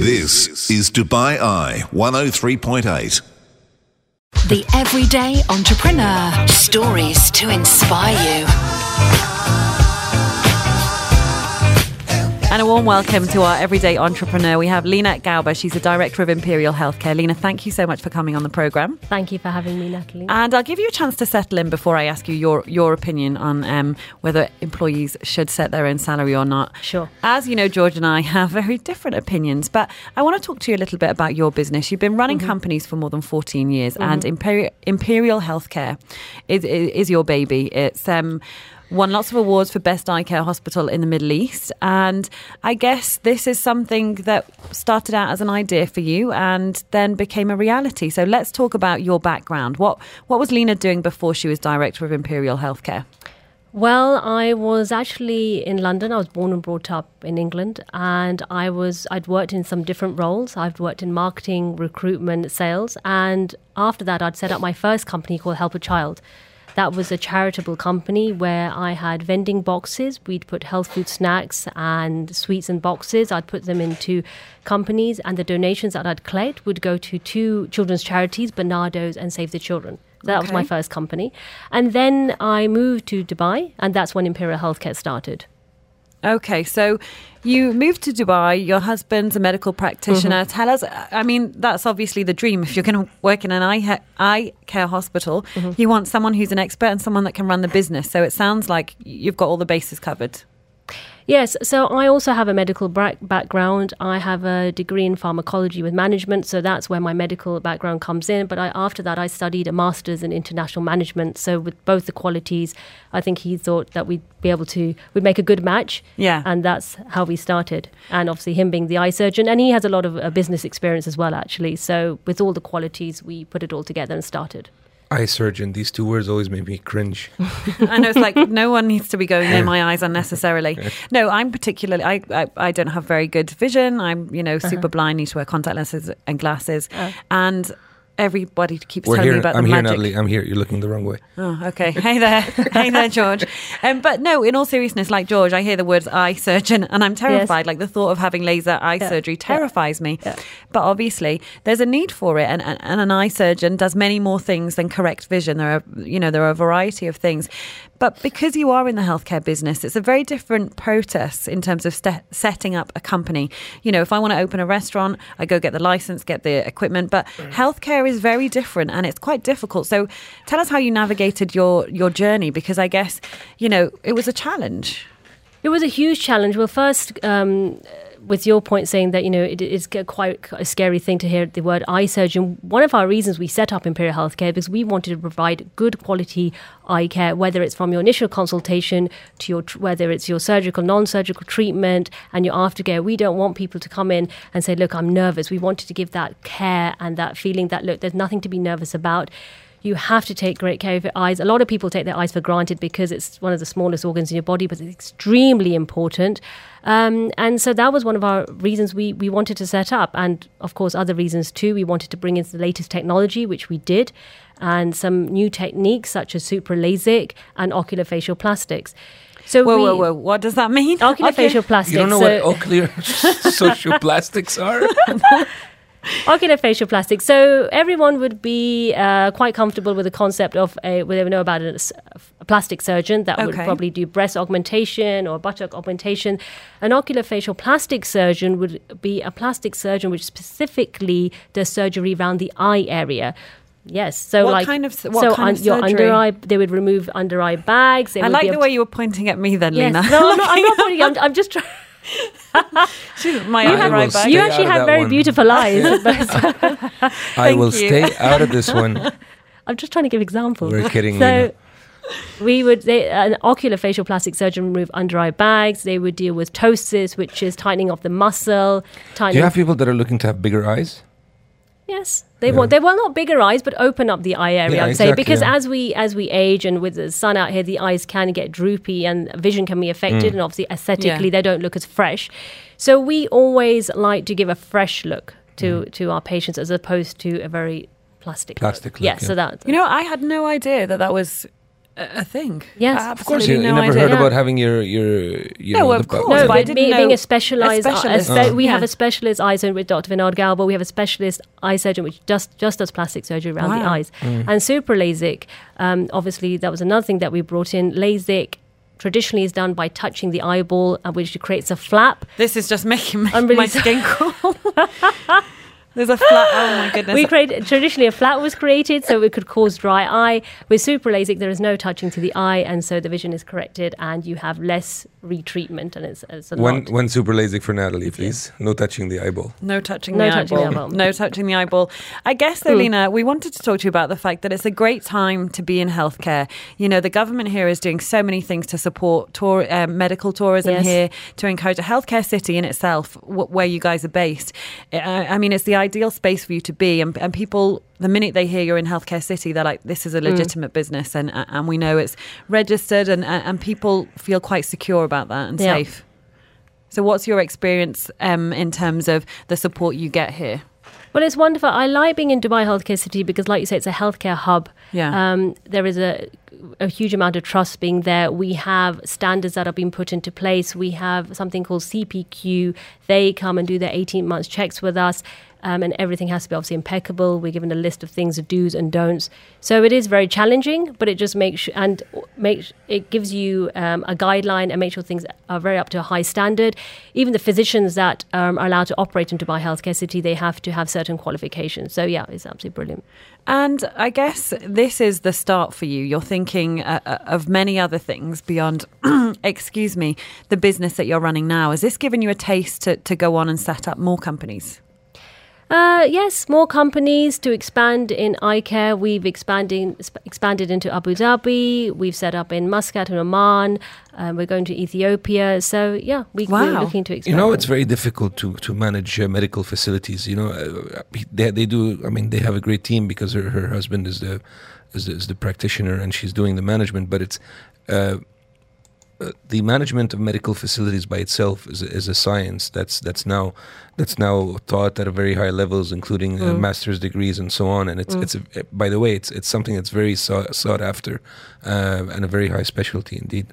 This is Dubai Eye 103.8. The Everyday Entrepreneur. Stories to inspire you. And a warm welcome to our everyday entrepreneur. We have Lena Gauba. She's the director of Imperial Healthcare. Lena, thank you so much for coming on the program. Thank you for having me, Natalie. And I'll give you a chance to settle in before I ask you your, your opinion on um, whether employees should set their own salary or not. Sure. As you know, George and I have very different opinions, but I want to talk to you a little bit about your business. You've been running Mm-hmm. companies for more than 14 years, and Imperial, Imperial Healthcare is, is, is your baby. It's. Um, Won lots of awards for best eye care hospital in the Middle East, and I guess this is something that started out as an idea for you and then became a reality. So let's talk about your background. What what was Lena doing before she was director of Imperial Healthcare? Well, I was actually in London. I was born and brought up in England, and I was I'd worked in some different roles. I've worked in marketing, recruitment, sales, and after that, I'd set up my first company called Help a Child. That was a charitable company where I had vending boxes. We'd put health food snacks and sweets in boxes. I'd put them into companies, and the donations that I'd collect would go to two children's charities, Barnardo's and Save the Children. So that was my first company. And then I moved to Dubai, and that's when Imperial Healthcare started. Okay, so you moved to Dubai. Your husband's a medical practitioner. Mm-hmm. Tell us, I mean, that's obviously the dream. If you're going to work in an eye, eye care hospital, mm-hmm. you want someone who's an expert and someone that can run the business. So it sounds like you've got all the bases covered. Yes, so I also have a medical background. I have a degree in pharmacology with management, so that's where my medical background comes in. But I, after that, I studied a master's in international management. So with both the qualities, I think he thought that we'd be able to we'd make a good match. Yeah. and that's how we started. And obviously, him being the eye surgeon, and he has a lot of uh, business experience as well, actually. So with all the qualities, we put it all together and started. Eye surgeon. These two words always make me cringe. I know it's like no one needs to be going near my eyes unnecessarily. No, I'm particularly I, I I don't have very good vision. I'm you know uh-huh. super blind, need to wear contact lenses and glasses, uh. and everybody keeps We're telling here. me about I'm the here, magic. Natalie. I'm here. You're looking the wrong way. Oh, okay. Hey there. hey there, George. Um, but no, in all seriousness, like George, I hear the words eye surgeon and I'm terrified. Like the thought of having laser eye Yeah. surgery Yeah. terrifies me. Yeah. But obviously, there's a need for it. And, and, and an eye surgeon does many more things than correct vision. There are, you know, there are a variety of things. But because you are in the healthcare business, it's a very different process in terms of ste- setting up a company. You know, if I want to open a restaurant, I go get the license, get the equipment. But healthcare is very different and it's quite difficult. So tell us how you navigated your, your journey because I guess, you know, it was a challenge. It was a huge challenge. Well, first, um, with your point saying that you know it is quite a scary thing to hear the word eye surgeon. One of our reasons we set up Imperial Healthcare because we wanted to provide good quality eye care, whether it's from your initial consultation to your whether it's your surgical, non-surgical treatment, and your aftercare. We don't want people to come in and say, "Look, I'm nervous." We wanted to give that care and that feeling that look, there's nothing to be nervous about you have to take great care of your eyes. A lot of people take their eyes for granted because it's one of the smallest organs in your body, but it's extremely important. Um, and so that was one of our reasons we, we wanted to set up. And of course, other reasons too. We wanted to bring in the latest technology, which we did, and some new techniques such as super LASIK and oculofacial plastics. So Whoa, we, whoa, whoa. What does that mean? Oculofacial plastics. You don't know so- what ocular social plastics are? Oculofacial plastic. So everyone would be uh, quite comfortable with the concept of a, well, they would know about a plastic surgeon that would probably do breast augmentation or buttock augmentation. An ocular facial plastic surgeon would be a plastic surgeon which specifically does surgery around the eye area. Yes, so What like kind of what so kind of your under eye, they would remove under eye bags. They I like the way to- you were pointing at me then, Yes, Lena. no, I'm not, I'm not pointing. I'm, I'm just trying. My I eye will right. You actually have very one. beautiful eyes. but- uh, I will you. stay out of this one. I'm just trying to give examples. We're kidding, So Lena. we would they, an ocular facial plastic surgeon would remove under eye bags. They would deal with ptosis, which is tightening of the muscle. Do you have people that are looking to have bigger eyes? Yes, they Yeah. want. They well not bigger eyes, but open up the eye area. Yeah, I'd say because yeah. as we as we age and with the sun out here, the eyes can get droopy and vision can be Mm. affected, and obviously aesthetically Yeah. they don't look as fresh. So we always like to give a fresh look to to our patients as opposed to a very plastic. Plastic look, Yeah, yeah. so that You know, I had no idea that that was a thing. Yes. I Of Of course, absolutely you, you no never idea. heard Yeah. about having your your you No, know of course, No, but I but being, being a a specialized, a specialist. spe- Oh. we have a specialist eye surgeon with Dr. Vinod Gauba. We have a specialist eye surgeon which just just does plastic surgery around the Wow. eyes. And super LASIK, um, obviously, that was another thing that we brought in. LASIK traditionally is done by touching the eyeball, uh, which creates a flap. This is just making my, I'm really my skin crawl. There's a flat. Oh my goodness. We create traditionally a flap was created so it could cause dry eye. With super LASIK, there is no touching to the eye, and so the vision is corrected, and you have less retreatment, and it's, it's a one lot. one super LASIK for Natalie, please. No touching the eyeball. No touching No the touching the eyeball. eyeball. No touching the eyeball. I guess, though, Lena, we wanted to talk to you about the fact that it's a great time to be in healthcare. You know, the government here is doing so many things to support tour, um, medical tourism Yes. here, to encourage a healthcare city in itself, wh- where you guys are based. I, I mean, it's the ideal space for you to be, and, and people. The minute they hear you're in healthcare city, they're like, "This is a legitimate business," and and we know it's registered, and and people feel quite secure about that and Yeah. safe. So, what's your experience um, in terms of the support you get here? Well, it's wonderful. I like being in Dubai Healthcare City because, like you say, it's a healthcare hub. Yeah. Um, there is a, a huge amount of trust being there. We have standards that are being put into place. We have something called CPQ. They come and do their 18 months checks with us. Um, and everything has to be obviously impeccable. We're given a list of things, do's and don'ts. So it is very challenging, but it just makes and makes it gives you um, a guideline and make sure things are very up to a high standard. Even the physicians that um, are allowed to operate in Dubai Healthcare City, they have to have certain qualifications. So yeah, it's absolutely brilliant. And I guess this is the start for you. You're thinking uh, uh, of many other things beyond, excuse me, the business that you're running now. Has this given you a taste to, to go on and set up more companies? Uh, yes, more companies to expand in eye care. We've expanding, sp- expanded into Abu Dhabi. We've set up in Muscat and Oman. Um, we're going to Ethiopia. So yeah, we, we're looking to expand. You know, it's very difficult to to manage uh, medical facilities. You know, uh, they they do. I mean, they have a great team because her, her husband is the, is the is the practitioner and she's doing the management. But it's uh, uh, the management of medical facilities by itself is a, is a science that's that's now that's now taught at a very high levels, including uh, master's degrees and so on. And it's it's a, by the way, it's it's something that's very sought, sought after uh, and a very high specialty indeed.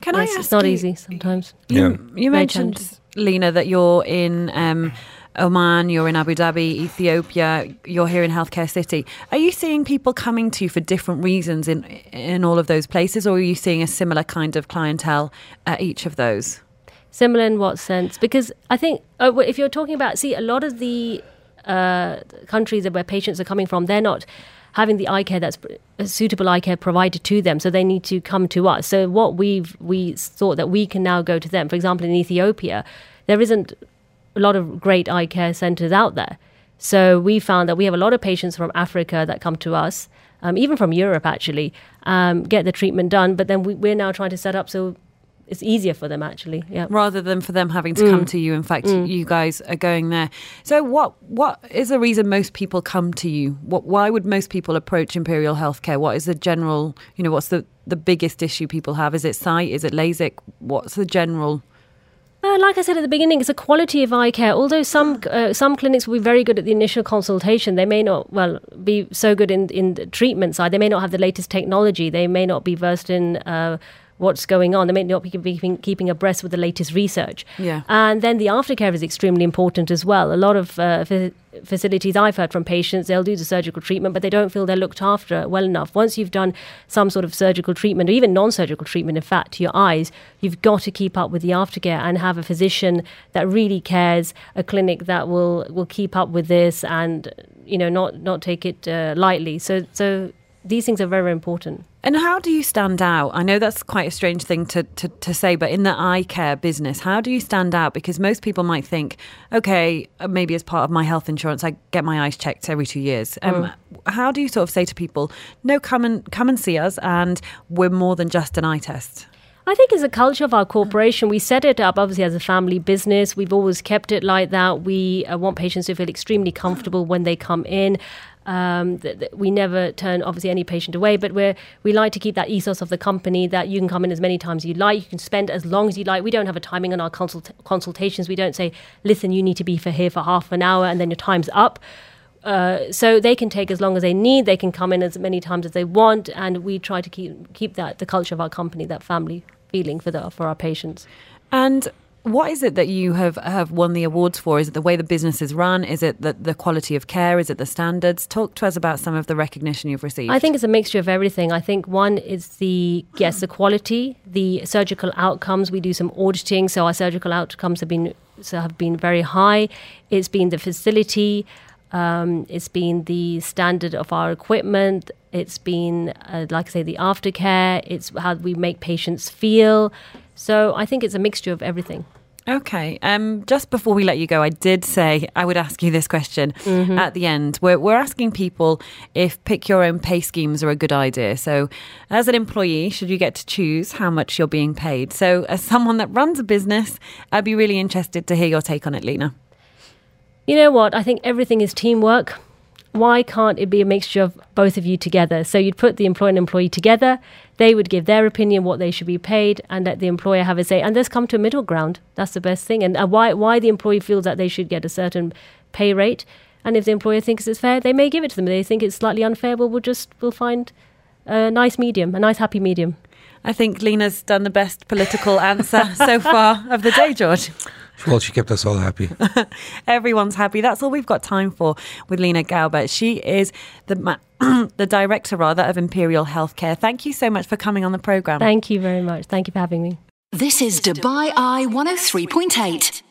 Can yes, I ask it's not you- easy sometimes. You, Yeah. you mentioned, challenging. Lena, that you're in um, Oman, you're in Abu Dhabi, Ethiopia, you're here in Healthcare City. Are you seeing people coming to you for different reasons in in all of those places, or are you seeing a similar kind of clientele at each of those? Similar in what sense? Because I think uh, if you're talking about, see, a lot of the uh, countries where patients are coming from, they're not having the eye care that's uh, suitable eye care provided to them, so they need to come to us. So what we've we thought that we can now go to them. For example, in Ethiopia, there isn't a lot of great eye care centers out there. So we found that we have a lot of patients from Africa that come to us, um, even from Europe actually, um, get the treatment done. But then we, we're now trying to set up so it's easier for them actually. Yeah. rather than for them having to come to you. In fact, you guys are going there. So, what what is the reason most people come to you? What why would most people approach Imperial Healthcare? What is the general? You know, what's the the biggest issue people have? Is it sight? Is it LASIK? What's the general? Uh, like I said at the beginning, it's a quality of eye care. Although some uh, some clinics will be very good at the initial consultation, they may not well be so good in in the treatment side. They may not have the latest technology. They may not be versed in. Uh, What's going on? They may not be keeping, keeping abreast with the latest research. Yeah. And then the aftercare is extremely important as well. A lot of uh, fa- facilities I've heard from patients, they'll do the surgical treatment, but they don't feel they're looked after well enough. Once you've done some sort of surgical treatment, or even non surgical treatment, in fact, to your eyes, you've got to keep up with the aftercare and have a physician that really cares, a clinic that will, will keep up with this and you know not, not take it uh, lightly. So, so these things are very, very important. And how do you stand out? I know that's quite a strange thing to, to, to say, but in the eye care business, how do you stand out? Because most people might think, okay, uh, maybe as part of my health insurance, I get my eyes checked every two years. Um, How do you sort of say to people, no, come and come and see us, and we're more than just an eye test? I think it's a culture of our corporation. We set it up obviously as a family business. We've always kept it like that. We uh, want patients to feel extremely comfortable when they come in. Um, th- th- we never turn obviously any patient away, but we we like to keep that ethos of the company that you can come in as many times as you like. You can spend as long as you like. We don't have a timing on our consult- consultations. We don't say, listen, you need to be for here for half an hour and then your time's up uh, so they can take as long as they need. They can come in as many times as they want, and we try to keep keep that the culture of our company, that family feeling for the for our patients. And what is it that you have, have won the awards for? Is it the way the business is run? Is it the, the quality of care? Is it the standards? Talk to us about some of the recognition you've received. I think it's a mixture of everything. I think one is the yes, the quality, the surgical outcomes. We do some auditing, so our surgical outcomes have been so have been very high. It's been the facility. Um, it's been the standard of our equipment. It's been, uh, like I say, the aftercare. It's how we make patients feel. So I think it's a mixture of everything. Okay. Um, just before we let you go, I did say I would ask you this question mm-hmm. at the end. We're, we're asking people if pick your own pay schemes are a good idea. So, as an employee, should you get to choose how much you're being paid? So, as someone that runs a business, I'd be really interested to hear your take on it, Lena. You know what? I think everything is teamwork why can't it be a mixture of both of you together? So you'd put the employer and employee together, they would give their opinion what they should be paid, and let the employer have a say. And let's come to a middle ground. That's the best thing. And uh, why why the employee feels that they should get a certain pay rate, and if the employer thinks it's fair, they may give it to them. If they think it's slightly unfair, well, we'll just we'll find a nice medium, a nice happy medium. I think Lena's done the best political answer so far of the day, George. Well, she kept us all happy. Everyone's happy. That's all we've got time for with Lena Gauba. She is the the director, rather, of Imperial Healthcare. Thank you so much for coming on the program. Thank you very much. Thank you for having me. This is Dubai Eye 103.8.